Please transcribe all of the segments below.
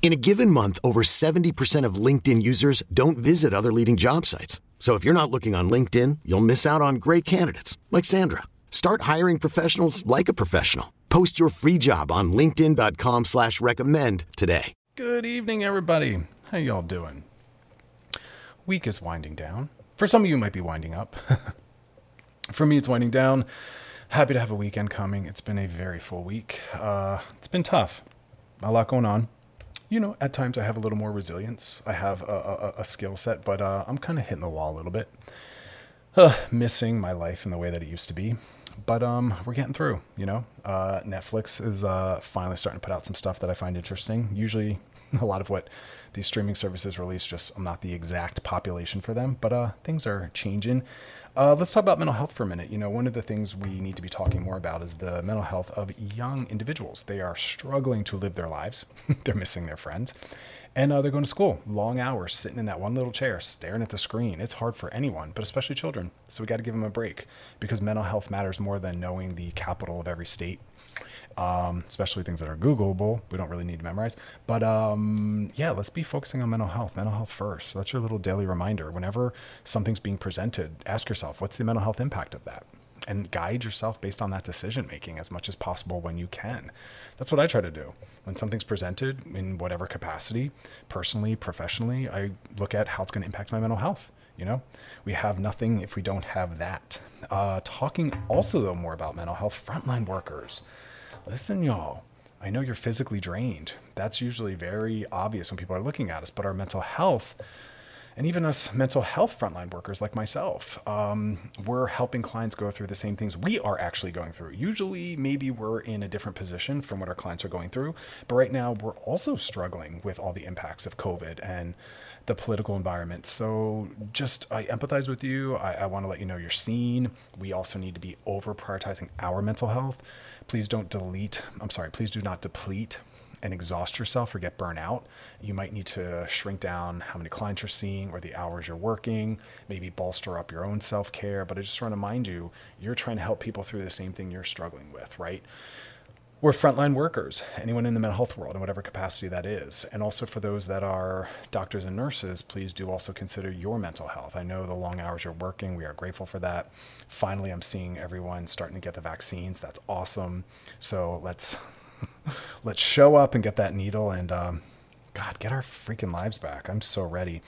In a given month, over 70% of LinkedIn users don't visit other leading job sites. So if you're not looking on LinkedIn, you'll miss out on great candidates like Sandra. Start hiring professionals like a professional. Post your free job on LinkedIn.com slash recommend today. Good evening, everybody. How y'all doing? Week is winding down. For some of you, might be winding up. For me, it's winding down. Happy to have a weekend coming. It's been a very full week. Uh, it's been tough. A lot going on. You know, at times I have a little more resilience. I have a, a, a skill set, but uh, I'm kind of hitting the wall a little bit. Uh, missing my life in the way that it used to be but um, we're getting through. You know, uh, Netflix is uh, finally starting to put out some stuff that I find interesting. Usually, a lot of what these streaming services release just I'm not the exact population for them, but uh, things are changing. Uh, let's talk about mental health for a minute. You know, one of the things we need to be talking more about is the mental health of young individuals. They are struggling to live their lives. They're missing their friends. And uh, they're going to school, long hours, sitting in that one little chair, staring at the screen. It's hard for anyone, but especially children. So we got to give them a break because mental health matters more than knowing the capital of every state. Um, especially things that are Googleable. We don't really need to memorize. But um, yeah, let's be focusing on mental health. Mental health first. So that's your little daily reminder. Whenever something's being presented, ask yourself, what's the mental health impact of that? And guide yourself based on that decision making as much as possible when you can. That's what I try to do. When something's presented in whatever capacity, personally, professionally, I look at how it's going to impact my mental health. You know, we have nothing if we don't have that. Uh, talking also, though, more about mental health, frontline workers. Listen, y'all, I know you're physically drained. That's usually very obvious when people are looking at us, but our mental health and even us mental health frontline workers like myself, um, we're helping clients go through the same things we are actually going through. Usually, maybe we're in a different position from what our clients are going through, but right now we're also struggling with all the impacts of COVID and the political environment. So, just I empathize with you. I, I want to let you know you're seen. We also need to be over prioritizing our mental health. Please don't delete, I'm sorry, please do not deplete and exhaust yourself or get burnt out, you might need to shrink down how many clients you're seeing or the hours you're working, maybe bolster up your own self care. But I just want to remind you, you're trying to help people through the same thing you're struggling with, right? We're frontline workers, anyone in the mental health world, in whatever capacity that is. And also for those that are doctors and nurses, please do also consider your mental health. I know the long hours you're working, we are grateful for that. Finally, I'm seeing everyone starting to get the vaccines. That's awesome. So let's let's show up and get that needle and um, God, get our freaking lives back. I'm so ready.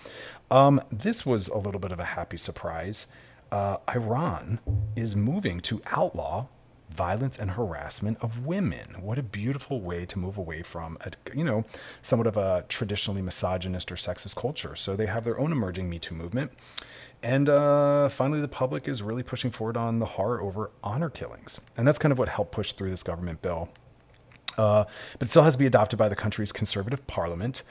Um, this was a little bit of a happy surprise. Uh, Iran is moving to outlaw violence and harassment of women. What a beautiful way to move away from a, you know, somewhat of a traditionally misogynist or sexist culture. So they have their own emerging Me Too movement. And uh, finally, the public is really pushing forward on the horror over honor killings. And that's kind of what helped push through this government bill. Uh, but it still has to be adopted by the country's conservative parliament.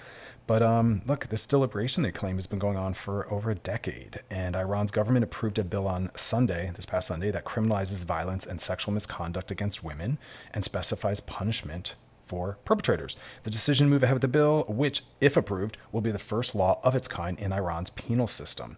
But um, look, this deliberation they claim has been going on for over a decade. And Iran's government approved a bill on Sunday, this past Sunday, that criminalizes violence and sexual misconduct against women and specifies punishment for perpetrators. The decision to move ahead with the bill, which, if approved, will be the first law of its kind in Iran's penal system.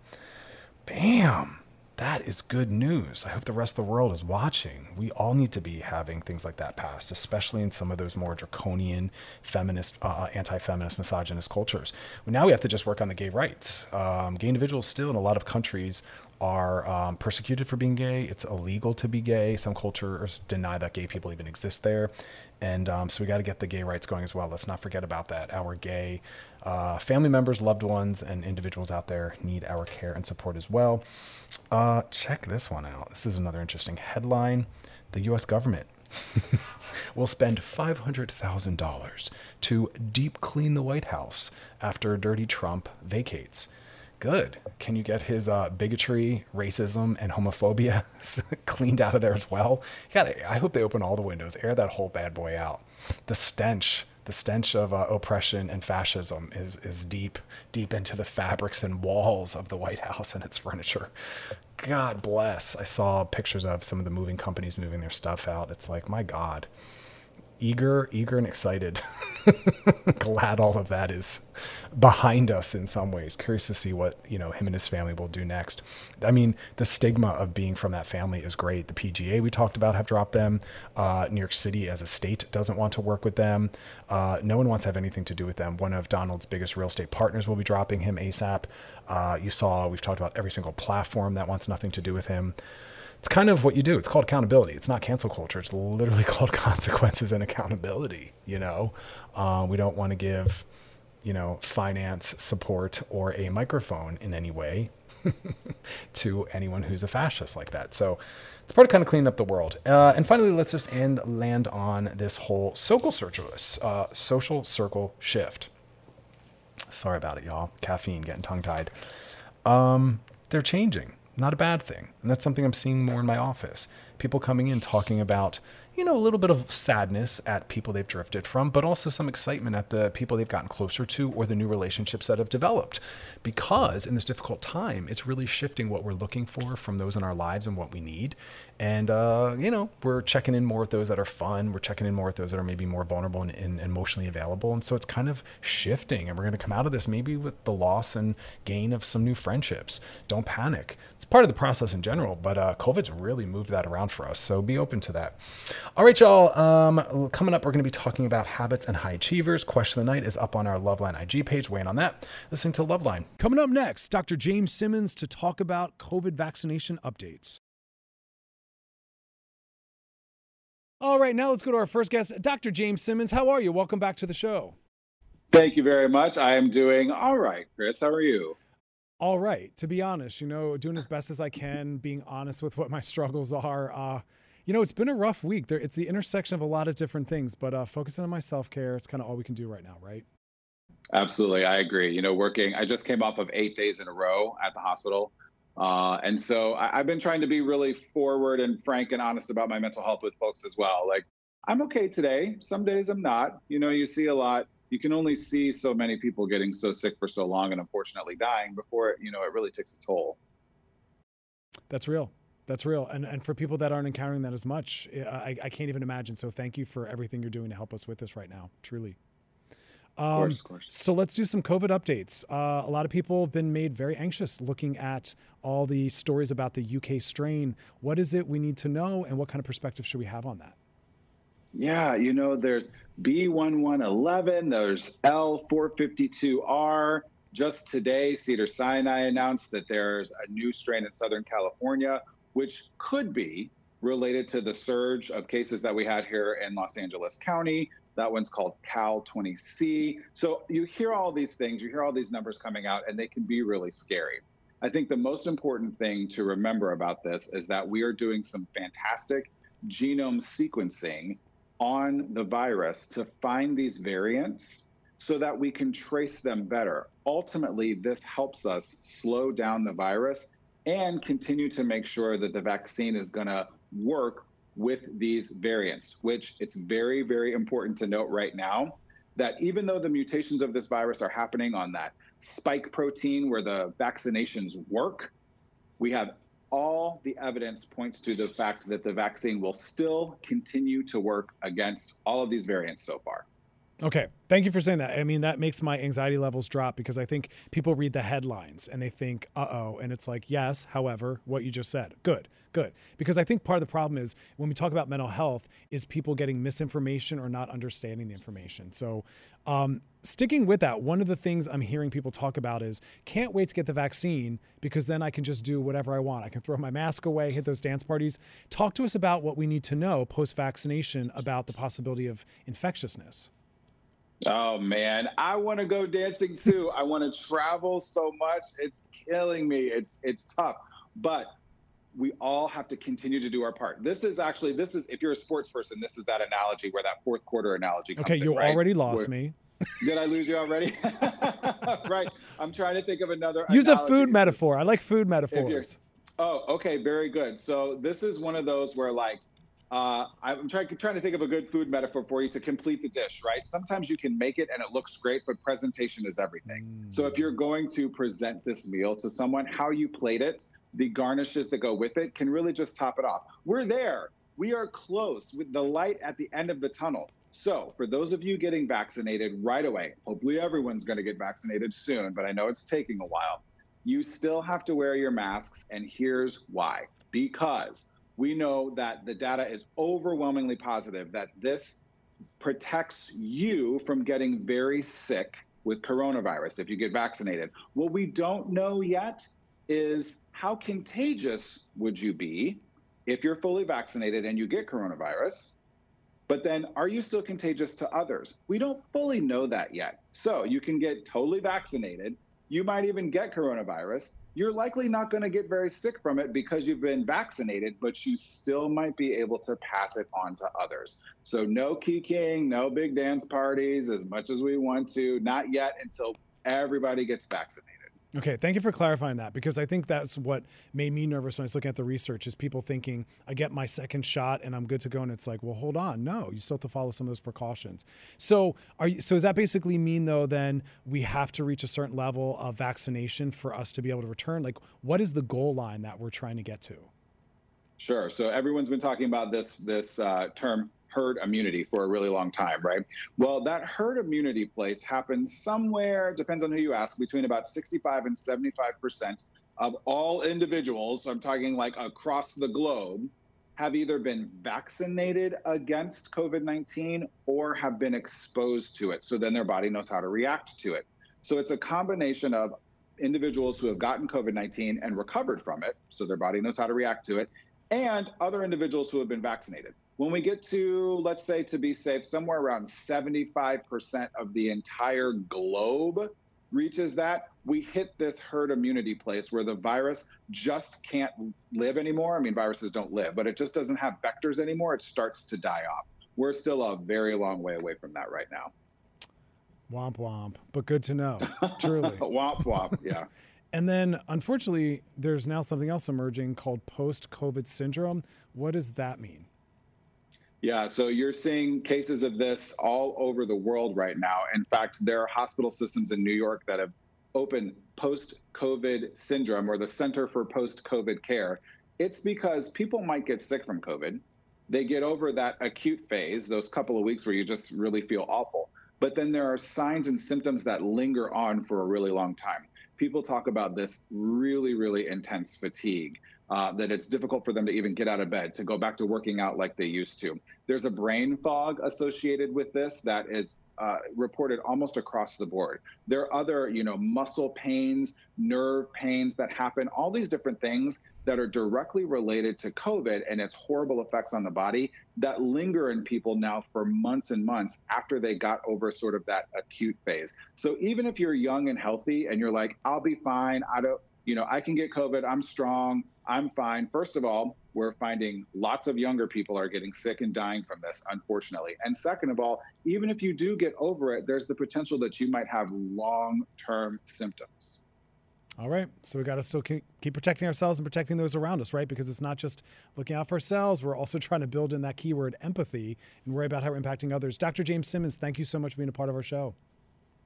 Bam! That is good news. I hope the rest of the world is watching. We all need to be having things like that passed, especially in some of those more draconian, feminist, uh, uh anti-feminist, misogynist cultures. Well, now we have to just work on the gay rights. Um, gay individuals still in a lot of countries are um, persecuted for being gay. It's illegal to be gay. Some cultures deny that gay people even exist there. And um, so we got to get the gay rights going as well. Let's not forget about that. Our gay uh, family members, loved ones, and individuals out there need our care and support as well. Uh, check this one out. This is another interesting headline. The U.S. government will spend $500,000 to deep clean the White House after Dirty Trump vacates. Good. Can you get his uh, bigotry, racism, and homophobia cleaned out of there as well? You gotta, I hope they open all the windows, air that whole bad boy out. The stench the stench of uh, oppression and fascism is is deep deep into the fabrics and walls of the White House and its furniture. God bless. I saw pictures of some of the moving companies moving their stuff out. It's like, my God eager, eager and excited. Glad all of that is behind us in some ways. Curious to see what you know him and his family will do next. I mean, the stigma of being from that family is great. The PGA we talked about have dropped them. Uh, New York City as a state doesn't want to work with them. Uh, no one wants to have anything to do with them. One of Donald's biggest real estate partners will be dropping him ASAP. Uh, you saw we've talked about every single platform that wants nothing to do with him it's kind of what you do. It's called accountability. It's not cancel culture. It's literally called consequences and accountability. You know, uh, we don't want to give, you know, finance support or a microphone in any way to anyone who's a fascist like that. So it's part of kind of cleaning up the world. Uh, and finally, let's just end land on this whole social circle, uh, social circle shift. Sorry about it, y'all. Caffeine, getting tongue tied. Um, they're changing not a bad thing. And that's something I'm seeing more in my office. People coming in talking about, you know, a little bit of sadness at people they've drifted from, but also some excitement at the people they've gotten closer to or the new relationships that have developed. Because in this difficult time, it's really shifting what we're looking for from those in our lives and what we need. And, uh, you know, we're checking in more with those that are fun. We're checking in more with those that are maybe more vulnerable and, and emotionally available. And so it's kind of shifting. And we're going to come out of this maybe with the loss and gain of some new friendships. Don't panic. It's part of the process in general, but uh, COVID's really moved that around for us. So be open to that. All right, y'all. Um, coming up, we're going to be talking about habits and high achievers. Question of the night is up on our Loveline IG page. Weighing on that. Listening to Loveline. Coming up next, Dr. James Simmons to talk about COVID vaccination updates. All right, now let's go to our first guest, Dr. James Simmons. How are you? Welcome back to the show. Thank you very much. I am doing all right, Chris. How are you? All right. To be honest, you know, doing as best as I can, being honest with what my struggles are. Uh, you know, it's been a rough week. There, it's the intersection of a lot of different things, but uh, focusing on my self care, it's kind of all we can do right now, right? Absolutely, I agree. You know, working. I just came off of eight days in a row at the hospital. Uh, and so I, have been trying to be really forward and frank and honest about my mental health with folks as well. Like, I'm okay today. Some days I'm not. You know, you see a lot. You can only see so many people getting so sick for so long and unfortunately dying before, you know, it really takes a toll. That's real. That's real. And, and for people that aren't encountering that as much, I, I can't even imagine. So thank you for everything you're doing to help us with this right now. Truly. Um, of course, of course. So let's do some COVID updates. Uh, a lot of people have been made very anxious looking at all the stories about the UK strain. What is it we need to know, and what kind of perspective should we have on that? Yeah, you know, there's B1111, there's L452R. Just today, Cedar Sinai announced that there's a new strain in Southern California, which could be related to the surge of cases that we had here in Los Angeles County. That one's called Cal 20C. So you hear all these things, you hear all these numbers coming out, and they can be really scary. I think the most important thing to remember about this is that we are doing some fantastic genome sequencing on the virus to find these variants so that we can trace them better. Ultimately, this helps us slow down the virus and continue to make sure that the vaccine is going to work with these variants, which it's very, very important to note right now that even though the mutations of this virus are happening on that spike protein where the vaccinations work, we have all the evidence points to the fact that the vaccine will still continue to work against all of these variants so far. Okay. Thank you for saying that. I mean, that makes my anxiety levels drop because I think people read the headlines and they think, uh oh. And it's like, yes, however, what you just said. Good, good. Because I think part of the problem is when we talk about mental health, is people getting misinformation or not understanding the information. So, um, sticking with that, one of the things I'm hearing people talk about is can't wait to get the vaccine because then I can just do whatever I want. I can throw my mask away, hit those dance parties. Talk to us about what we need to know post vaccination about the possibility of infectiousness. Oh man, I want to go dancing too. I want to travel so much. It's killing me. It's it's tough. But we all have to continue to do our part. This is actually this is if you're a sports person, this is that analogy where that fourth quarter analogy. okay, in, you right? already lost Where- me. Did I lose you already? right. I'm trying to think of another. Use a food metaphor. I like food metaphors. Oh, okay, very good. So this is one of those where like uh, I'm trying trying to think of a good food metaphor for you to complete the dish, right? Sometimes you can make it and it looks great, but presentation is everything. So if you're going to present this meal to someone, how you plate it, the garnishes that go with it can really just top it off. We're there. We are close with the light at the end of the tunnel. So, for those of you getting vaccinated right away, hopefully everyone's going to get vaccinated soon, but I know it's taking a while you still have to wear your masks. And here's why because we know that the data is overwhelmingly positive that this protects you from getting very sick with coronavirus if you get vaccinated. What we don't know yet is how contagious would you be if you're fully vaccinated and you get coronavirus? But then, are you still contagious to others? We don't fully know that yet. So, you can get totally vaccinated. You might even get coronavirus. You're likely not going to get very sick from it because you've been vaccinated, but you still might be able to pass it on to others. So, no kikiing, no big dance parties as much as we want to, not yet until everybody gets vaccinated. Okay, thank you for clarifying that because I think that's what made me nervous when I was looking at the research is people thinking I get my second shot and I'm good to go and it's like, well, hold on. No, you still have to follow some of those precautions. So, are you so does that basically mean though then we have to reach a certain level of vaccination for us to be able to return? Like what is the goal line that we're trying to get to? Sure. So everyone's been talking about this this uh, term herd immunity for a really long time, right? Well, that herd immunity place happens somewhere, depends on who you ask, between about 65 and 75 percent of all individuals. I'm talking like across the globe. Have either been vaccinated against COVID 19 or have been exposed to it. So then their body knows how to react to it. So it's a combination of individuals who have gotten COVID 19 and recovered from it. So their body knows how to react to it and other individuals who have been vaccinated. When we get to, let's say, to be safe, somewhere around 75% of the entire globe reaches that, we hit this herd immunity place where the virus just can't live anymore. I mean, viruses don't live, but it just doesn't have vectors anymore. It starts to die off. We're still a very long way away from that right now. Womp womp, but good to know. Truly. womp womp, yeah. And then, unfortunately, there's now something else emerging called post COVID syndrome. What does that mean? Yeah, so you're seeing cases of this all over the world right now. In fact, there are hospital systems in New York that have opened post COVID syndrome or the Center for Post COVID Care. It's because people might get sick from COVID. They get over that acute phase, those couple of weeks where you just really feel awful. But then there are signs and symptoms that linger on for a really long time. People talk about this really, really intense fatigue. Uh, that it's difficult for them to even get out of bed to go back to working out like they used to. There's a brain fog associated with this that is uh, reported almost across the board. There are other, you know, muscle pains, nerve pains that happen, all these different things that are directly related to COVID and its horrible effects on the body that linger in people now for months and months after they got over sort of that acute phase. So even if you're young and healthy and you're like, I'll be fine, I don't, you know, I can get COVID, I'm strong, I'm fine. First of all, we're finding lots of younger people are getting sick and dying from this, unfortunately. And second of all, even if you do get over it, there's the potential that you might have long term symptoms. All right. So we got to still keep, protecting ourselves and protecting those around us, right? Because it's not just looking out for ourselves. We're also trying to build in that keyword empathy and worry about how we're impacting others. Dr. James Simmons, thank you so much for being a part of our show.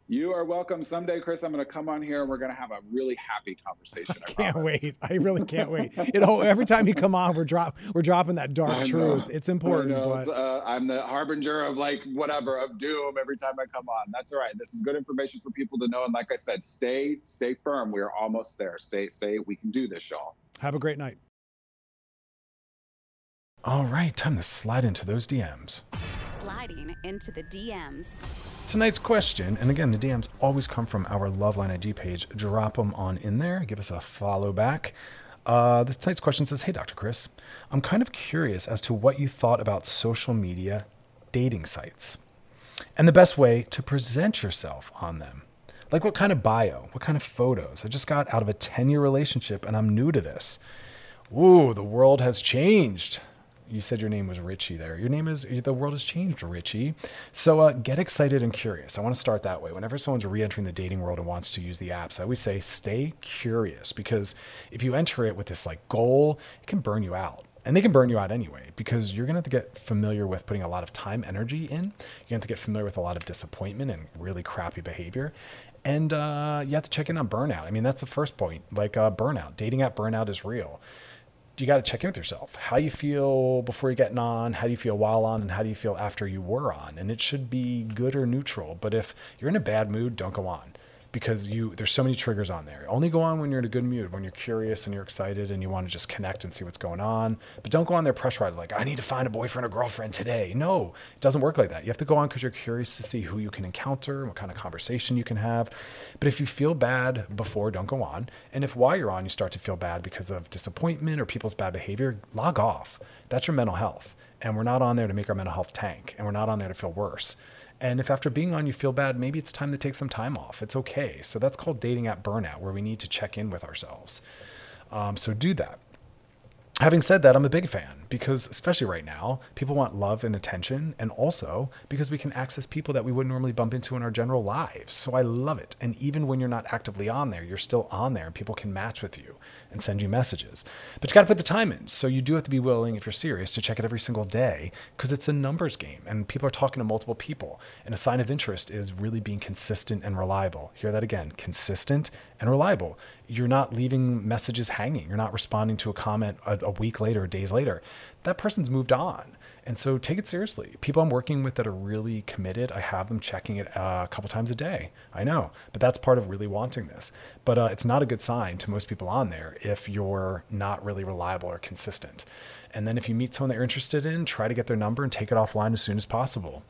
You are welcome. Someday, Chris, I'm going to come on here and we're going to have a really happy conversation. I Can't promise. wait. I really can't wait. You know, every time you come on, we're drop we're dropping that I dark know. truth. It's important, but uh, I'm the harbinger of like whatever of doom every time I come on. That's all right. This is good information for people to know. And like I said, stay stay firm. We are almost there. Stay stay. We can do this, y'all. have a great night. All right, time to slide into those DMs. Sliding into the DMs. Tonight's question, and again, the DMs always come from our Loveline IG page. Drop them on in there. Give us a follow back. Uh, this tonight's question says, "Hey, Dr. Chris, I'm kind of curious as to what you thought about social media dating sites and the best way to present yourself on them. Like, what kind of bio, what kind of photos? I just got out of a 10 year relationship and I'm new to this. Ooh, the world has changed. You said your name was Richie there. Your name is, the world has changed, Richie. So uh, get excited and curious. I want to start that way. Whenever someone's re entering the dating world and wants to use the apps, I always say stay curious because if you enter it with this like goal, it can burn you out and they can burn you out anyway because you're to have to get familiar with putting a lot of time energy in you're to have to get familiar with a lot of disappointment and really crappy behavior and uh, you have to check in on burnout i mean that's the first point like uh, burnout dating at burnout is real you got to check in with yourself. How you feel before you're getting on, how do you feel while on, and how do you feel after you were on? And it should be good or neutral. But if you're in a bad mood, don't go on because you there's so many triggers on there. Only go on when you're in a good mood, when you're curious and you're excited and you want to just connect and see what's going on. But don't go on there pressurized like I need to find a boyfriend or girlfriend today. No, it doesn't work like that. You have to go on because you're curious to see who you can encounter and what kind of conversation you can have. But if you feel bad before, don't go on. And if while you're on you start to feel bad because of disappointment or people's bad behavior, log off. That's your mental health. And we're not on there to make our mental health tank, and we're not on there to feel worse. And if after being on you feel bad, maybe it's time to take some time off. It's okay. So that's called dating at burnout, where we need to check in with ourselves. Um, so do that having said that, I'm a big fan because, especially right now, people want love and attention, and also because we can access people that we wouldn't normally bump into in our general lives. So I love it. And even when you're not actively on there, you're still on there, and people can match with you and send you messages. But you got to put the time in. So you do have to be willing, if you're serious, to check it every single day because it's a numbers game, and people are talking to multiple people. And a sign of interest is really being consistent and reliable. Hear that again consistent and reliable. You're not leaving messages hanging, you're not responding to a comment a, a week later, days later, that person's moved on. And so take it seriously. People I'm working with that are really committed, I have them checking it uh, a couple times a day. I know, but that's part of really wanting this. But uh, it's not a good sign to most people on there if you're not really reliable or consistent. And then if you meet someone that you're interested in, try to get their number and take it offline as soon as possible.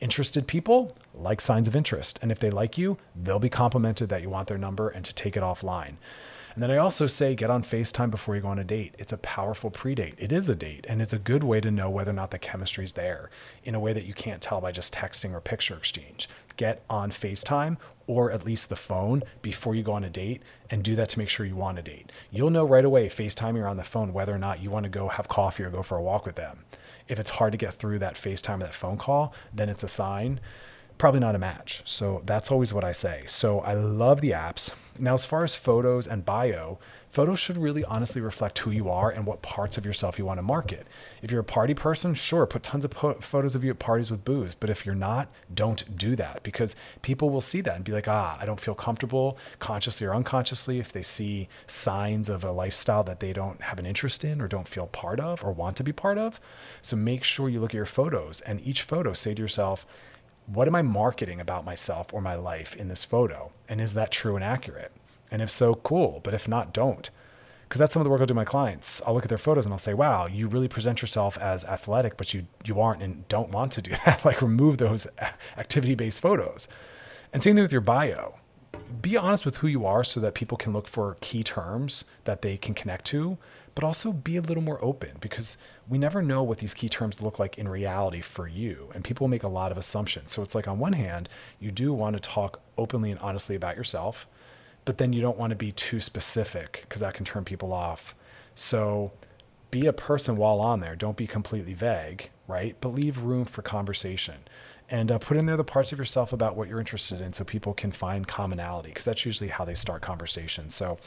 Interested people like signs of interest. And if they like you, they'll be complimented that you want their number and to take it offline. And then I also say get on FaceTime before you go on a date. It's a powerful pre date. It is a date, and it's a good way to know whether or not the chemistry's there in a way that you can't tell by just texting or picture exchange. Get on FaceTime or at least the phone before you go on a date and do that to make sure you want a date. You'll know right away, FaceTime you're on the phone, whether or not you want to go have coffee or go for a walk with them. If it's hard to get through that FaceTime or that phone call, then it's a sign probably not a match. So that's always what I say. So I love the apps. Now, as far as photos and bio, photos should really honestly reflect who you are and what parts of yourself you want to market. If you're a party person, sure, put tons of po- photos of you at parties with booze. But if you're not, don't do that because people will see that and be like, ah, I don't feel comfortable consciously or unconsciously if they see signs of a lifestyle that they don't have an interest in or don't feel part of or want to be part of. So make sure you look at your photos and each photo say to yourself, what am I marketing about myself or my life in this photo? And is that true and accurate? And if so, cool. But if not, don't. Because that's some of the work I'll do with my clients. I'll look at their photos and I'll say, wow, you really present yourself as athletic, but you, you aren't and don't want to do that. like remove those activity based photos. And same thing with your bio. Be honest with who you are so that people can look for key terms that they can connect to but also be a little more open because we never know what these key terms look like in reality for you. And people make a lot of assumptions. So it's like, on one hand, you do want to talk openly and honestly about yourself, but then you don't want to be too specific because that can turn people off. So be a person while on there. Don't be completely vague, right? But leave room for conversation and uh, put in there the parts of yourself about what you're interested in so people can find commonality because that's usually how they start conversations. So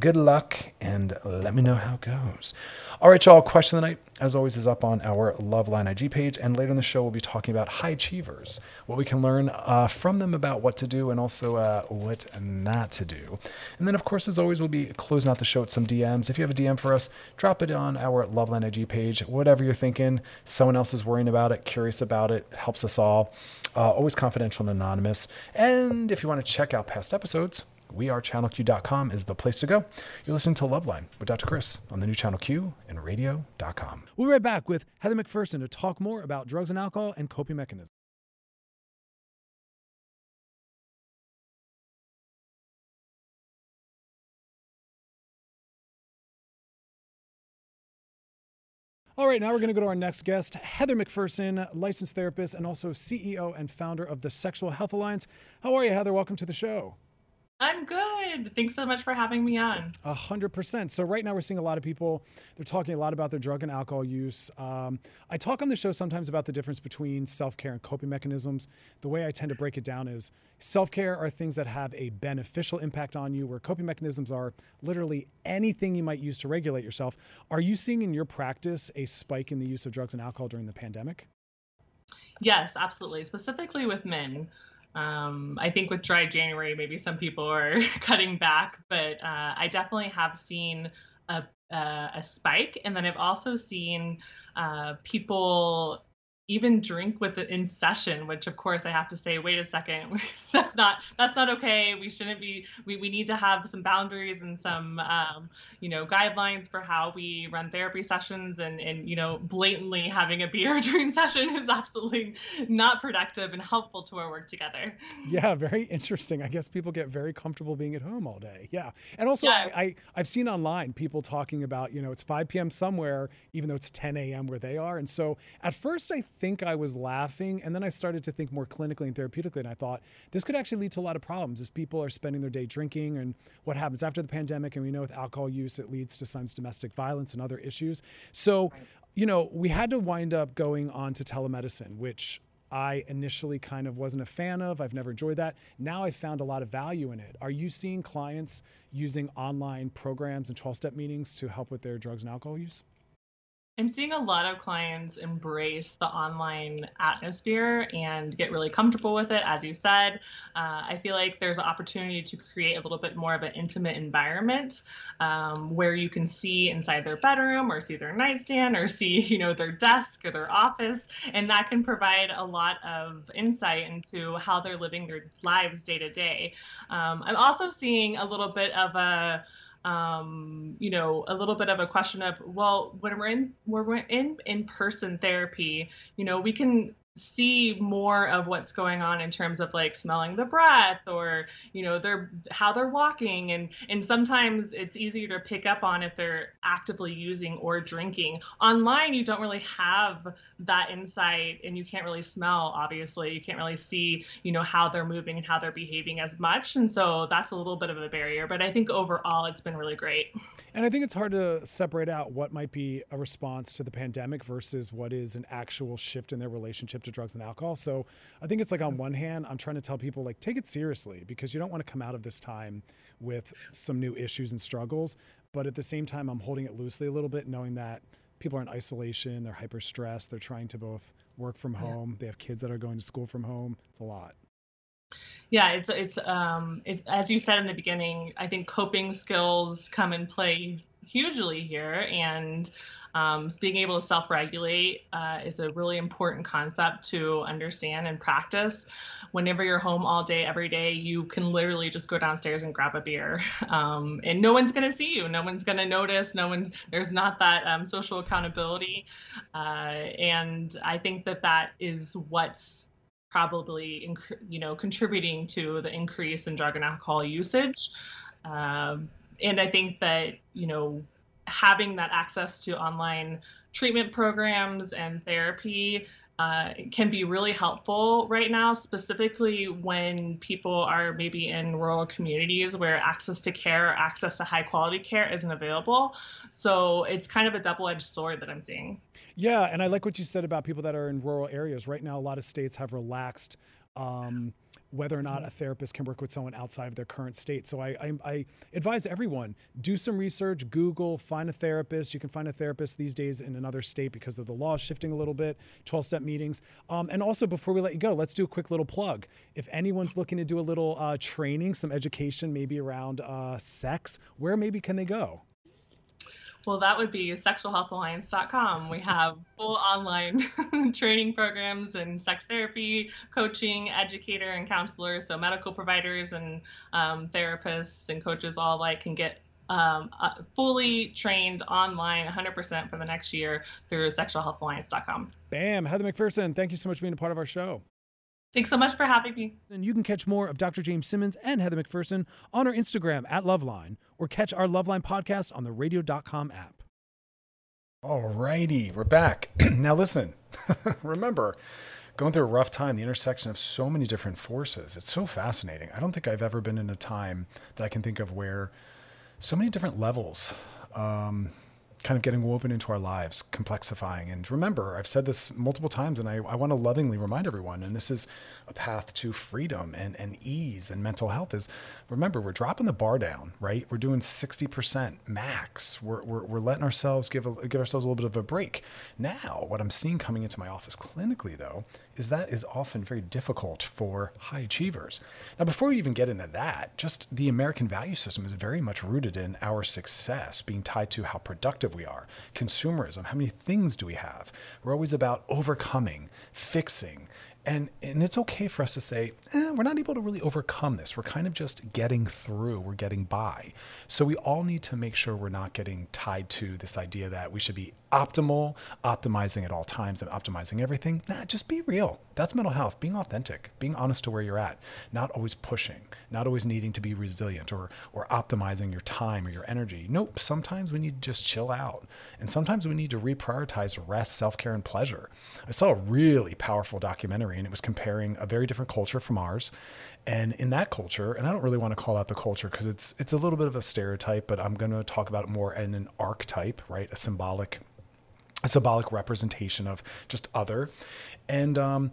good luck and let me know how it goes. All right, y'all. Question of the night, as always, is up on our Loveline IG page. And later in the show, we'll be talking about high achievers, what we can learn uh, from them about what to do and also uh, what not to do. And then, of course, as always, we'll be closing out the show with some DMs. If you have a DM for us, drop it on our Loveline IG page. Whatever you're thinking, someone else is worrying about it, curious about it, helps us all. Uh, always confidential and anonymous. And if you want to check out past episodes, wearechannelq.com is the place to go. You're listening to Loveline with Dr. Chris on the new Channel Q and radio.com. We'll be right back with Heather McPherson to talk more about drugs and alcohol and coping mechanisms. All right, now we're going to go to our next guest, Heather McPherson, licensed therapist and also CEO and founder of the Sexual Health Alliance. How are you, Heather? Welcome to the show. I'm good. Thanks so much for having me on. A hundred percent. So right now we're seeing a lot of people. They're talking a lot about their drug and alcohol use. Um, I talk on the show sometimes about the difference between self-care and coping mechanisms. The way I tend to break it down is self-care are things that have a beneficial impact on you, where coping mechanisms are literally anything you might use to regulate yourself. Are you seeing in your practice a spike in the use of drugs and alcohol during the pandemic? Yes, absolutely. Specifically with men. Um, I think with dry January, maybe some people are cutting back, but uh, I definitely have seen a, uh, a spike. And then I've also seen uh, people even drink with it in session which of course i have to say wait a second that's not that's not okay. We shouldn't be we, we need to have some boundaries and some um, you know guidelines for how we run therapy sessions and and you know blatantly having a beer during session is absolutely not productive and helpful to our work together. Yeah very interesting. I guess people get very comfortable being at home all day. Yeah. And also yeah. I, I i've seen online people talking about you know it's 5 p.m somewhere even though it's 10 a.m where they are. And so at first i think I was laughing. And then I started to think more clinically and therapeutically. And I thought this could actually lead to a lot of problems as people are spending their day drinking and what happens after the pandemic. And we know with alcohol use, it leads to sometimes domestic violence and other issues. So, you know, we had to wind up going on to telemedicine, which I initially kind of wasn't a fan of. I've never enjoyed that. Now I've found a lot of value in it. Are you seeing clients using online programs and 12 step meetings to help with their drugs and alcohol use? I'm seeing a lot of clients embrace the online atmosphere and get really comfortable with it. As you said, uh, I feel like there's an opportunity to create a little bit more of an intimate environment um, where you can see inside their bedroom or see their nightstand or see, you know, their desk or their office, and that can provide a lot of insight into how they're living their lives day to day. Um, I'm also seeing a little bit of a um, you know, a little bit of a question of, well, when we're in when we're in in person therapy, you know, we can see more of what's going on in terms of like smelling the breath or you know they're how they're walking. And and sometimes it's easier to pick up on if they're actively using or drinking. Online you don't really have that insight and you can't really smell obviously. You can't really see you know how they're moving and how they're behaving as much. And so that's a little bit of a barrier but i think overall it's been really great. And i think it's hard to separate out what might be a response to the pandemic versus what is an actual shift in their relationship to drugs and alcohol. So I think it's like on one hand, I'm trying to tell people like take it seriously because you don't want to come out of this time with some new issues and struggles. But at the same time, I'm holding it loosely a little bit, knowing that people are in isolation, they're hyper stressed, they're trying to both work from home, they have kids that are going to school from home. It's a lot. Yeah, it's it's um it's as you said in the beginning, I think coping skills come in play hugely here and um, being able to self-regulate uh, is a really important concept to understand and practice. Whenever you're home all day, every day, you can literally just go downstairs and grab a beer, um, and no one's going to see you. No one's going to notice. No one's there's not that um, social accountability, uh, and I think that that is what's probably you know contributing to the increase in drug and alcohol usage. Um, and I think that you know having that access to online treatment programs and therapy uh, can be really helpful right now, specifically when people are maybe in rural communities where access to care, access to high quality care isn't available. So it's kind of a double edged sword that I'm seeing. Yeah, and I like what you said about people that are in rural areas. Right now, a lot of states have relaxed. Um, whether or not a therapist can work with someone outside of their current state. So I, I, I, advise everyone do some research, Google, find a therapist. You can find a therapist these days in another state because of the law shifting a little bit. Twelve step meetings, um, and also before we let you go, let's do a quick little plug. If anyone's looking to do a little uh, training, some education, maybe around uh, sex, where maybe can they go? Well, that would be sexualhealthalliance.com. We have full online training programs and sex therapy, coaching, educator, and counselors. So medical providers and um, therapists and coaches all like can get um, uh, fully trained online 100% for the next year through sexualhealthalliance.com. Bam. Heather McPherson, thank you so much for being a part of our show. Thanks so much for having me. And you can catch more of Dr. James Simmons and Heather McPherson on our Instagram at Loveline or catch our Loveline podcast on the radio.com app. All righty, we're back. now listen, remember, going through a rough time, the intersection of so many different forces. It's so fascinating. I don't think I've ever been in a time that I can think of where so many different levels um, kind of getting woven into our lives, complexifying. And remember, I've said this multiple times, and I, I want to lovingly remind everyone, and this is a path to freedom and, and ease and mental health is remember, we're dropping the bar down, right? We're doing 60% max. We're, we're, we're letting ourselves give, a, give ourselves a little bit of a break. Now, what I'm seeing coming into my office clinically, though, is that is often very difficult for high achievers. Now, before we even get into that, just the American value system is very much rooted in our success being tied to how productive we are, consumerism, how many things do we have? We're always about overcoming, fixing, and and it's okay for us to say eh, we're not able to really overcome this. We're kind of just getting through. We're getting by. So we all need to make sure we're not getting tied to this idea that we should be optimal optimizing at all times and optimizing everything. Nah just be real. That's mental health. Being authentic. Being honest to where you're at. Not always pushing. Not always needing to be resilient or or optimizing your time or your energy. Nope. Sometimes we need to just chill out. And sometimes we need to reprioritize rest self-care and pleasure. I saw a really powerful documentary and it was comparing a very different culture from ours. And in that culture, and I don't really want to call out the culture because it's it's a little bit of a stereotype, but I'm going to talk about it more in an archetype, right? A symbolic, a symbolic representation of just other, and um,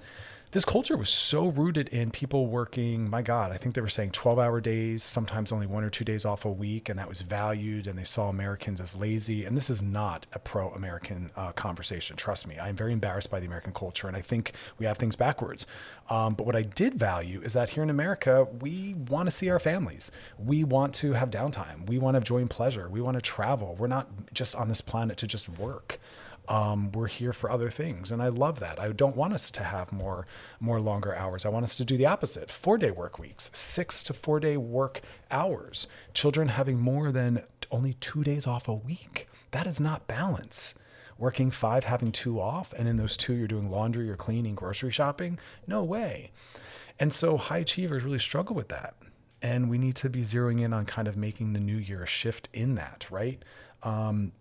this culture was so rooted in people working, my God, I think they were saying 12 hour days, sometimes only one or two days off a week, and that was valued, and they saw Americans as lazy. And this is not a pro American uh, conversation, trust me. I'm very embarrassed by the American culture, and I think we have things backwards. Um, but what I did value is that here in America, we want to see our families. We want to have downtime. We want to and pleasure. We want to travel. We're not just on this planet to just work um, we're here for other things. And i love that. I don't want us to have more more longer hours. I want us to do the opposite four day work weeks six to four day work hours. Children having more than only two days off a week. That is not balance. Working five having two off and in those two you're doing laundry or cleaning grocery shopping? No way. And so high achievers really struggle with that. And we need to be zeroing in on kind of making the new year a shift in that right? Um,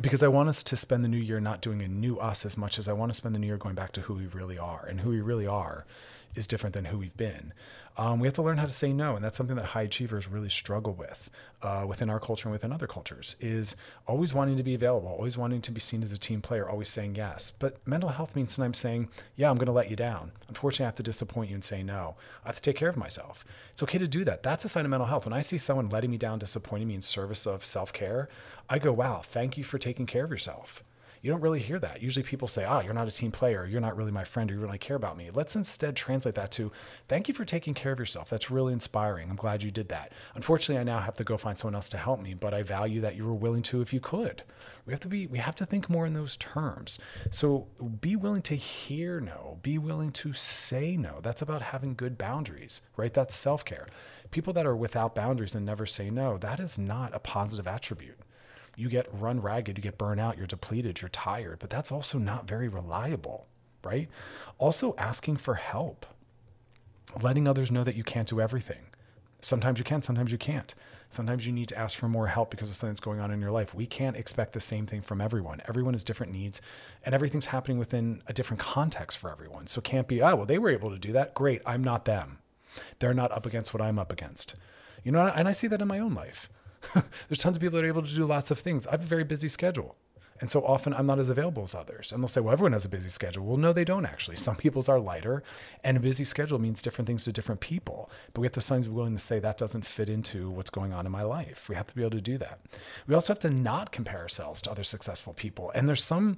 because I want us to spend the new year not doing a new us as much as I want to spend the new year going back to who we really are. And who we really are is different than who we've been. Um, we have to learn how to say no, and that's something that high achievers really struggle with uh, within our culture and within other cultures. Is always wanting to be available, always wanting to be seen as a team player, always saying yes. But mental health means sometimes saying, "Yeah, I'm going to let you down. Unfortunately, I have to disappoint you and say no. I have to take care of myself. It's okay to do that. That's a sign of mental health. When I see someone letting me down, disappointing me in service of self care, I go, "Wow, thank you for taking care of yourself." You don't really hear that. Usually people say, ah, you're not a team player. You're not really my friend. Or you really care about me. Let's instead translate that to, thank you for taking care of yourself. That's really inspiring. I'm glad you did that. Unfortunately, I now have to go find someone else to help me, but I value that you were willing to if you could. We have to be, we have to think more in those terms. So be willing to hear no, be willing to say no. That's about having good boundaries, right? That's self care. People that are without boundaries and never say no, that is not a positive attribute you get run ragged, you get burnt out, you're depleted, you're tired, but that's also not very reliable, right? Also, asking for help, letting others know that you can't do everything. Sometimes you can, sometimes you can't. Sometimes you need to ask for more help because of something that's going on in your life. We can't expect the same thing from everyone. Everyone has different needs, and everything's happening within a different context for everyone. So it can't be, oh, well, they were able to do that. Great. I'm not them. They're not up against what I'm up against. You know, and I see that in my own life. There's tons of people that are able to do lots of things. I have a very busy schedule. And so often I'm not as available as others. And they'll say, well, everyone has a busy schedule. Well, no, they don't actually. Some people's are lighter, and a busy schedule means different things to different people. But we have to sometimes be willing to say that doesn't fit into what's going on in my life. We have to be able to do that. We also have to not compare ourselves to other successful people. And there's some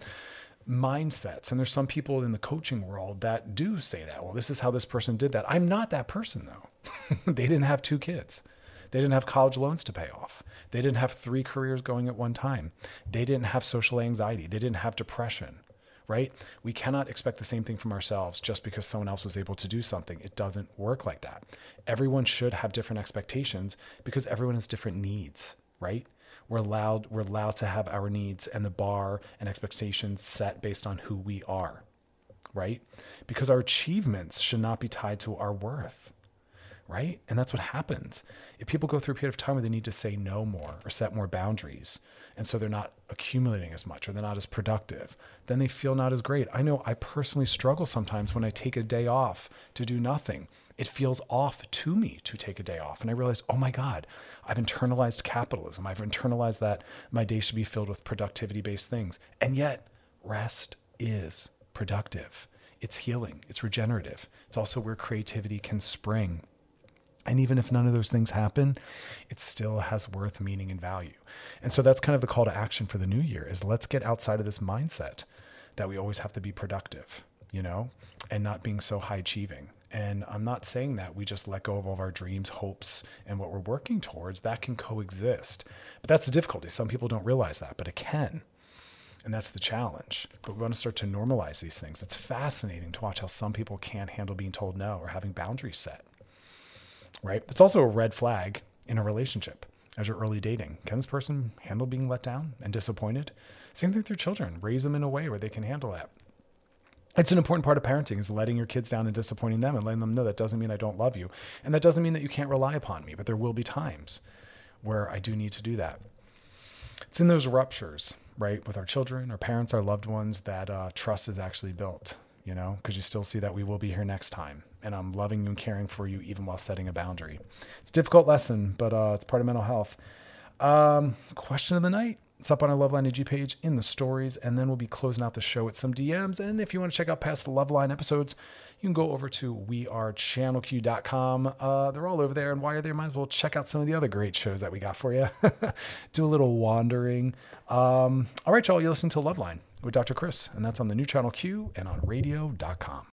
mindsets, and there's some people in the coaching world that do say that. Well, this is how this person did that. I'm not that person, though. they didn't have two kids. They didn't have college loans to pay off. They didn't have three careers going at one time. They didn't have social anxiety. They didn't have depression, right? We cannot expect the same thing from ourselves just because someone else was able to do something. It doesn't work like that. Everyone should have different expectations because everyone has different needs, right? We're allowed we're allowed to have our needs and the bar and expectations set based on who we are, right? Because our achievements should not be tied to our worth right? And that's what happens. If people go through a period of time where they need to say no more or set more boundaries, and so they're not accumulating as much or they're not as productive, then they feel not as great. I know I personally struggle sometimes when I take a day off to do nothing. It feels off to me to take a day off. And I realize, oh my God, I've internalized capitalism. I've internalized that my day should be filled with productivity based things. And yet, rest is productive. It's healing, it's regenerative. It's also where creativity can spring. And even if none of those things happen, it still has worth, meaning, and value. And so that's kind of the call to action for the new year is let's get outside of this mindset that we always have to be productive, you know, and not being so high achieving. And I'm not saying that we just let go of all of our dreams, hopes, and what we're working towards. That can coexist. But that's the difficulty. Some people don't realize that, but it can. And that's the challenge. But we want to start to normalize these things. It's fascinating to watch how some people can't handle being told no or having boundaries set right? It's also a red flag in a relationship as you're early dating. Can this person handle being let down and disappointed? Same thing with your children. Raise them in a way where they can handle that. It's an important part of parenting is letting your kids down and disappointing them and letting them know that doesn't mean I don't love you. And that doesn't mean that you can't rely upon me, but there will be times where I do need to do that. It's in those ruptures, right, with our children, our parents, our loved ones, that uh, trust is actually built, you know, because you still see that we will be here next time and I'm loving you and caring for you even while setting a boundary. It's a difficult lesson, but uh, it's part of mental health. Um, question of the night. It's up on our Loveline IG page in the stories, and then we'll be closing out the show with some DMs. And if you want to check out past Loveline episodes, you can go over to wearechannelq.com. Uh, they're all over there. And while you're there, might as well check out some of the other great shows that we got for you. Do a little wandering. Um, all right, y'all, you listen to Loveline with Dr. Chris, and that's on the new channel Q and on radio.com.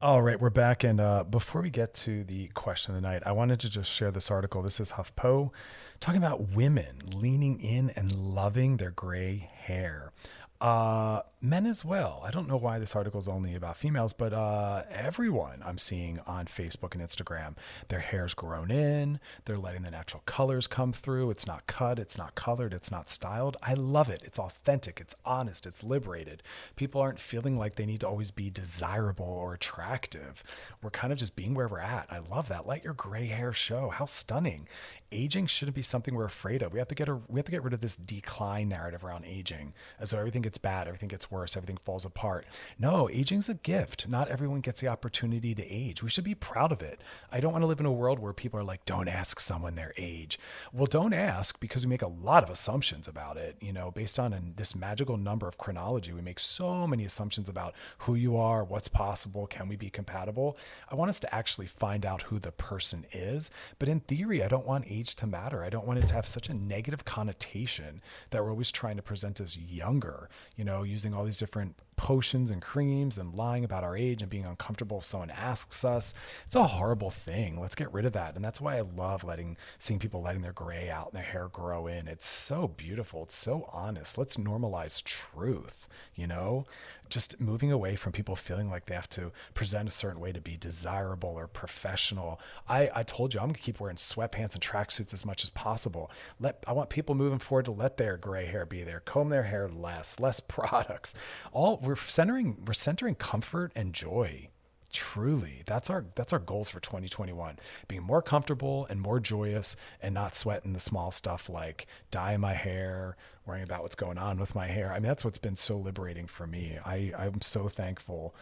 All right, we're back. And uh, before we get to the question of the night, I wanted to just share this article. This is HuffPo talking about women leaning in and loving their gray hair. Uh, men as well. I don't know why this article is only about females, but uh, everyone I'm seeing on Facebook and Instagram, their hair's grown in. They're letting the natural colors come through. It's not cut, it's not colored, it's not styled. I love it. It's authentic, it's honest, it's liberated. People aren't feeling like they need to always be desirable or attractive. We're kind of just being where we're at. I love that. Let your gray hair show. How stunning aging shouldn't be something we're afraid of. We have to get a, we have to get rid of this decline narrative around aging, as though everything gets bad, everything gets worse, everything falls apart. No, aging's a gift. Not everyone gets the opportunity to age. We should be proud of it. I don't want to live in a world where people are like, "Don't ask someone their age." Well, don't ask because we make a lot of assumptions about it. You know, based on an, this magical number of chronology, we make so many assumptions about who you are, what's possible, can we be compatible. I want us to actually find out who the person is, but in theory, I don't want age age to matter. I don't want it to have such a negative connotation that we're always trying to present as younger, you know, using all these different potions and creams and lying about our age and being uncomfortable if someone asks us. It's a horrible thing. Let's get rid of that. And that's why I love letting seeing people letting their gray out and their hair grow in. It's so beautiful. It's so honest. Let's normalize truth, you know? Just moving away from people feeling like they have to present a certain way to be desirable or professional. I, I told you I'm gonna keep wearing sweatpants and tracksuits as much as possible. Let I want people moving forward to let their gray hair be there, comb their hair less, less products. All we're centering we're centering comfort and joy truly that's our that's our goals for 2021 being more comfortable and more joyous and not sweating the small stuff like dyeing my hair worrying about what's going on with my hair. I mean that's what's been so liberating for me. I i'm so thankful.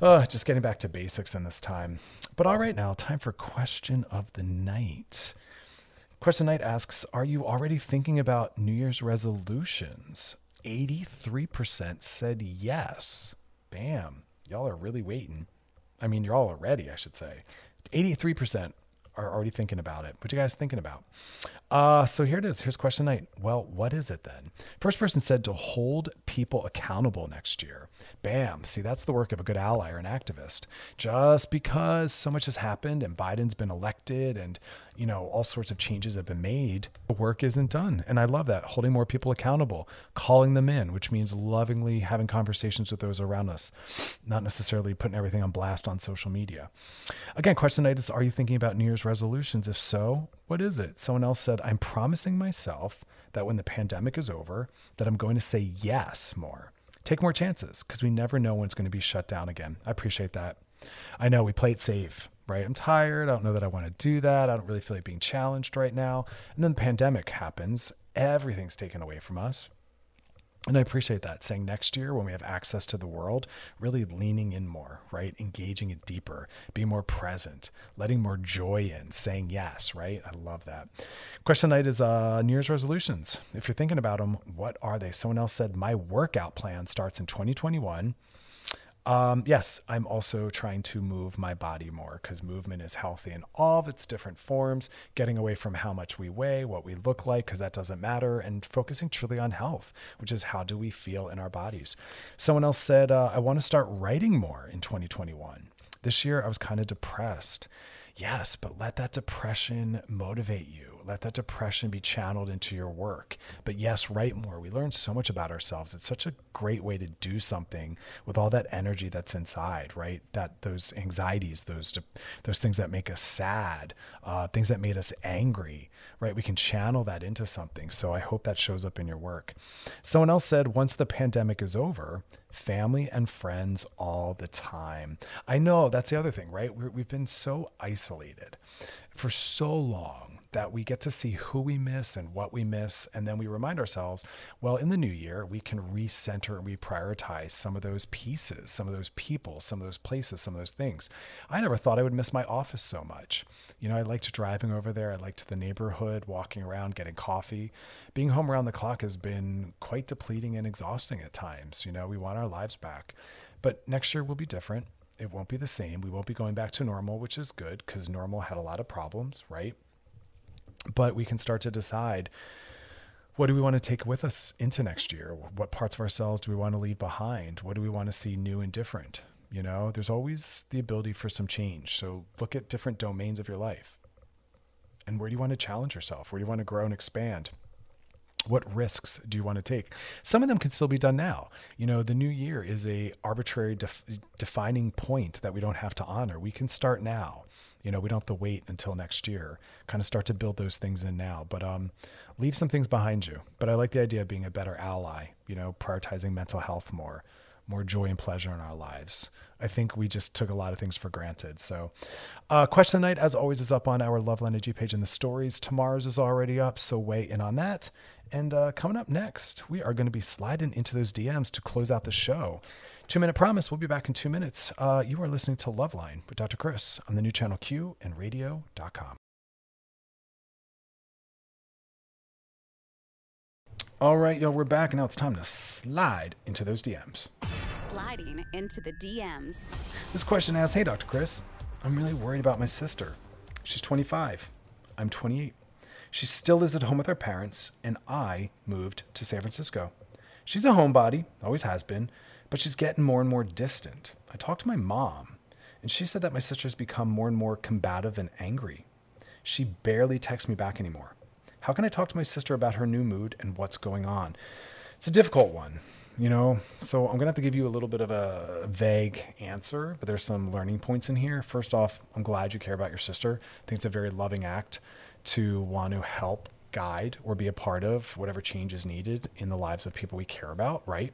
Uh, just getting back to basics in this time. But all right now time for question of the night. Question night asks are you already thinking about new year's resolutions? 83% said yes. Bam y'all are really waiting. I mean, you're all ready, I should say. 83% are already thinking about it. What you guys thinking about? Uh, so here it is. Here's question night. Well, what is it then? First person said to hold people accountable next year. Bam. See, that's the work of a good ally or an activist. Just because so much has happened and Biden's been elected and, you know, all sorts of changes have been made, the work isn't done. And I love that. Holding more people accountable, calling them in, which means lovingly having conversations with those around us, not necessarily putting everything on blast on social media. Again, question night is Are you thinking about New Year's resolutions? If so, what is it? Someone else said, I'm promising myself that when the pandemic is over, that I'm going to say yes more take more chances because we never know when it's going to be shut down again. I appreciate that. I know we play it safe, right? I'm tired. I don't know that I want to do that. I don't really feel like being challenged right now. And then the pandemic happens. Everything's taken away from us. And I appreciate that saying next year when we have access to the world, really leaning in more, right? Engaging it deeper, being more present, letting more joy in, saying yes, right? I love that. Question night is uh, New Year's resolutions. If you're thinking about them, what are they? Someone else said, My workout plan starts in 2021 um, yes, I'm also trying to move my body more because movement is healthy in all of its different forms, getting away from how much we weigh, what we look like, because that doesn't matter, and focusing truly on health, which is how do we feel in our bodies. Someone else said, uh, I want to start writing more in 2021. This year, I was kind of depressed. Yes, but let that depression motivate you let that depression be channeled into your work. But yes, write more. We learn so much about ourselves. It's such a great way to do something with all that energy that's inside, right? That those anxieties, those those things that make us sad, uh, things that made us angry, right? We can channel that into something. So I hope that shows up in your work. Someone else said, once the pandemic is over, family and friends all the time. I know that's the other thing, right? we have been so isolated for so long that we get to see who we miss and what we miss. And then we remind ourselves, well, in the new year, we can recenter and reprioritize some of those pieces, some of those people, some of those places, some of those things. I never thought I would miss my office so much. You know, I liked driving over there. I liked the neighborhood, walking around, getting coffee. Being home around the clock has been quite depleting and exhausting at times. You know, we want our lives back. But next year will be different. It won't be the same. We won't be going back to normal, which is good because normal had a lot of problems, right? But we can start to decide what do we want to take with us into next year? What parts of ourselves do we want to leave behind? What do we want to see new and different? You know, there's always the ability for some change. So look at different domains of your life. And where do you want to challenge yourself? Where do you want to grow and expand? What risks do you want to take? Some of them can still be done now. You know, the new year is a arbitrary def- defining point that we don't have to honor. We can start now you know we don't have to wait until next year kind of start to build those things in now. But um, leave some things behind you. But i like the idea of being a better ally you know prioritizing mental health more more joy and pleasure in our lives. I think we just took a lot of things for granted. So uh, question of night as always is up on our loveline energy page in the stories tomorrow's is already up so weigh in on that. And uh, coming up next we are going to be sliding into those dms to close out the show Two Minute Promise. We'll be back in two minutes. Uh, you are listening to Loveline with Dr. Chris on the new channel Q and radio.com. All right, y'all, we're back. and Now it's time to slide into those DMs. Sliding into the DMs. This question asks Hey, Dr. Chris, I'm really worried about my sister. She's 25. I'm 28. She still lives at home with her parents, and I moved to San Francisco. She's a homebody, always has been, but she's getting more and more distant. I talked to my mom, and she said that my sister's become more and more combative and angry. She barely texts me back anymore. How can I talk to my sister about her new mood and what's going on? It's a difficult one, you know, so I'm to have to give you a little bit of a vague answer, but there's some learning points in here. First off, I'm glad you care about your sister. I think it's a very loving act to want to help guide or be a part of whatever change is needed in the lives of people we care about, right?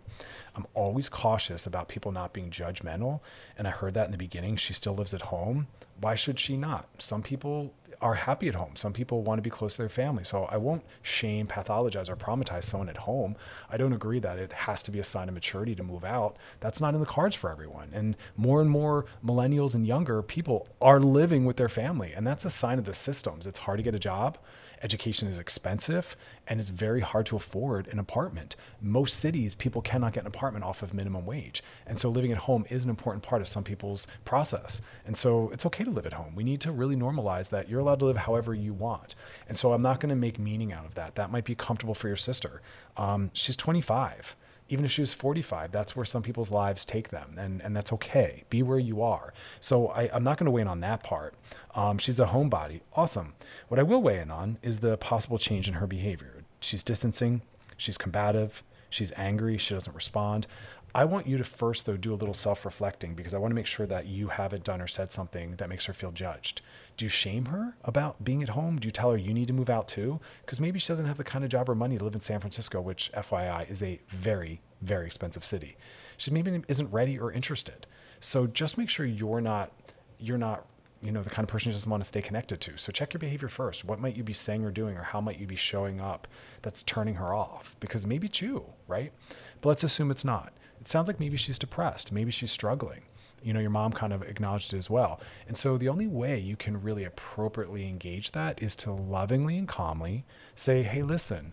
I'm always cautious about people not being judgmental. And I heard that in the beginning. She still lives at home. Why should she not? Some people are happy at home. Some people want to be close to their family. So I won't shame, pathologize, or traumatize someone at home. I don't agree that it has to be a sign of maturity to move out. That's not in the cards for everyone. And more and more millennials and younger people are living with their family. And that's a sign of the systems. It's hard to get a job education is expensive and it's very hard to afford an apartment. Most cities, people cannot get an apartment off of minimum wage. And so living at home is an important part of some people's process. And so it's okay to live at home. We need to really normalize that you're allowed to live however you want. And so I'm not going to make meaning out of that. That might be comfortable for your sister. Um, she's 25 even if she was 45, that's where some people's lives take them, and, and that's okay. Be where you are. So I, am not going to weigh in on that part. Um, she's a homebody. Awesome. What I will weigh in on is the possible change in her behavior. She's distancing, she's combative, she's angry, she doesn't respond. I want you to first, though, do a little self reflecting because I want to make sure that you haven't done or said something that makes her feel judged. Do you shame her about being at home? Do you tell her you need to move out too? Because maybe she doesn't have the kind of job or money to live in San Francisco, which, FYI, is a very, very expensive city. She maybe isn't ready or interested. So just make sure you're not you're not you know the kind of person you just want to stay connected to. So check your behavior first. What might you be saying or doing, or how might you be showing up that's turning her off? Because maybe it's you, right? But let's assume it's not. It sounds like maybe she's depressed. Maybe she's struggling. You know, your mom kind of acknowledged it as well. And so the only way you can really appropriately engage that is to lovingly and calmly say, hey, listen,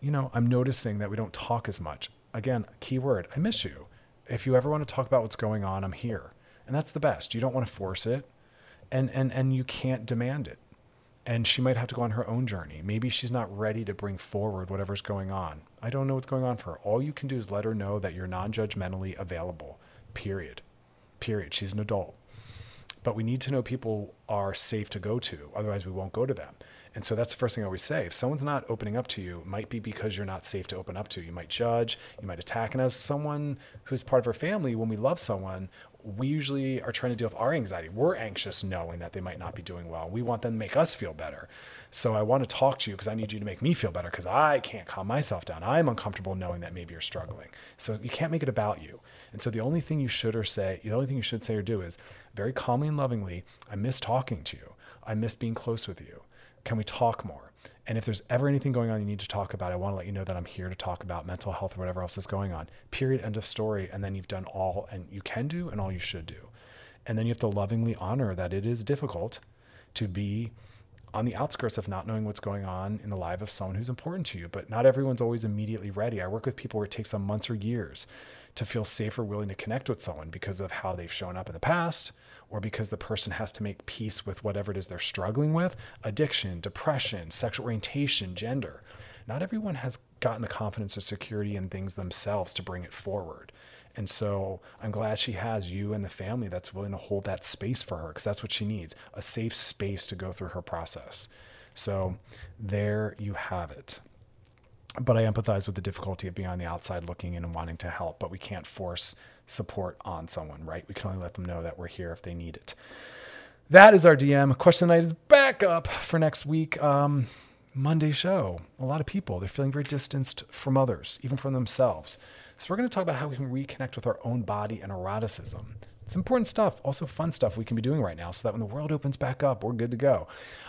you know, I'm noticing that we don't talk as much. Again, keyword, I miss you. If you ever want to talk about what's going on, I'm here. And that's the best. You don't want to force it and and and you can't demand it. And she might have to go on her own journey. Maybe she's not ready to bring forward whatever's going on. I don't know what's going on for her. All you can do is let her know that you're non-judgmentally available. Period. Period. She's an adult. But we need to know people are safe to go to. Otherwise, we won't go to them. And so that's the first thing I always say. If someone's not opening up to you, it might be because you're not safe to open up to. You might judge, you might attack. And as someone who's part of our family, when we love someone, we usually are trying to deal with our anxiety. We're anxious knowing that they might not be doing well. We want them to make us feel better. So I want to talk to you because I need you to make me feel better because I can't calm myself down. I'm uncomfortable knowing that maybe you're struggling. So you can't make it about you. And so the only thing you should or say, the only thing you should say or do is very calmly and lovingly, I miss talking to you. I miss being close with you. Can we talk more? And if there's ever anything going on you need to talk about, I want to let you know that I'm here to talk about mental health or whatever else is going on. Period. End of story. And then you've done all and you can do and all you should do. And then you have to lovingly honor that it is difficult to be on the outskirts of not knowing what's going on in the life of someone who's important to you. But not everyone's always immediately ready. I work with people where it takes them months or years to feel safe or willing to connect with someone because of how they've shown up in the past or because the person has to make peace with whatever it is they're struggling with addiction, depression, sexual orientation, gender. Not everyone has gotten the confidence or security in things themselves to bring it forward. And so I'm glad she has you and the family that's willing to hold that space for her because that's what she needs a safe space to go through her process. So there you have it. But I empathize with the difficulty of being on the outside looking in and wanting to help, but we can't force support on someone, right? We can only let them know that we're here if they need it. That is our DM. Question night is back up for next week. Um, Monday show. A lot of people, they're feeling very distanced from others, even from themselves. So we're going to talk about how we can reconnect with our own body and eroticism. It's important stuff, also fun stuff we can be doing right now so that when the world opens back up, we're good to go.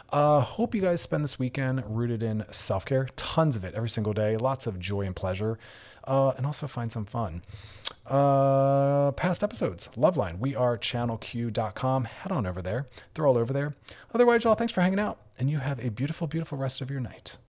Uh, hope you guys spend this weekend rooted in self care, tons of it every single day, lots of joy and pleasure, uh, and also find some fun. Uh, past episodes, Loveline, we are channelq.com. Head on over there, they're all over there. Otherwise, y'all, thanks for hanging out, and you have a beautiful, beautiful rest of your night.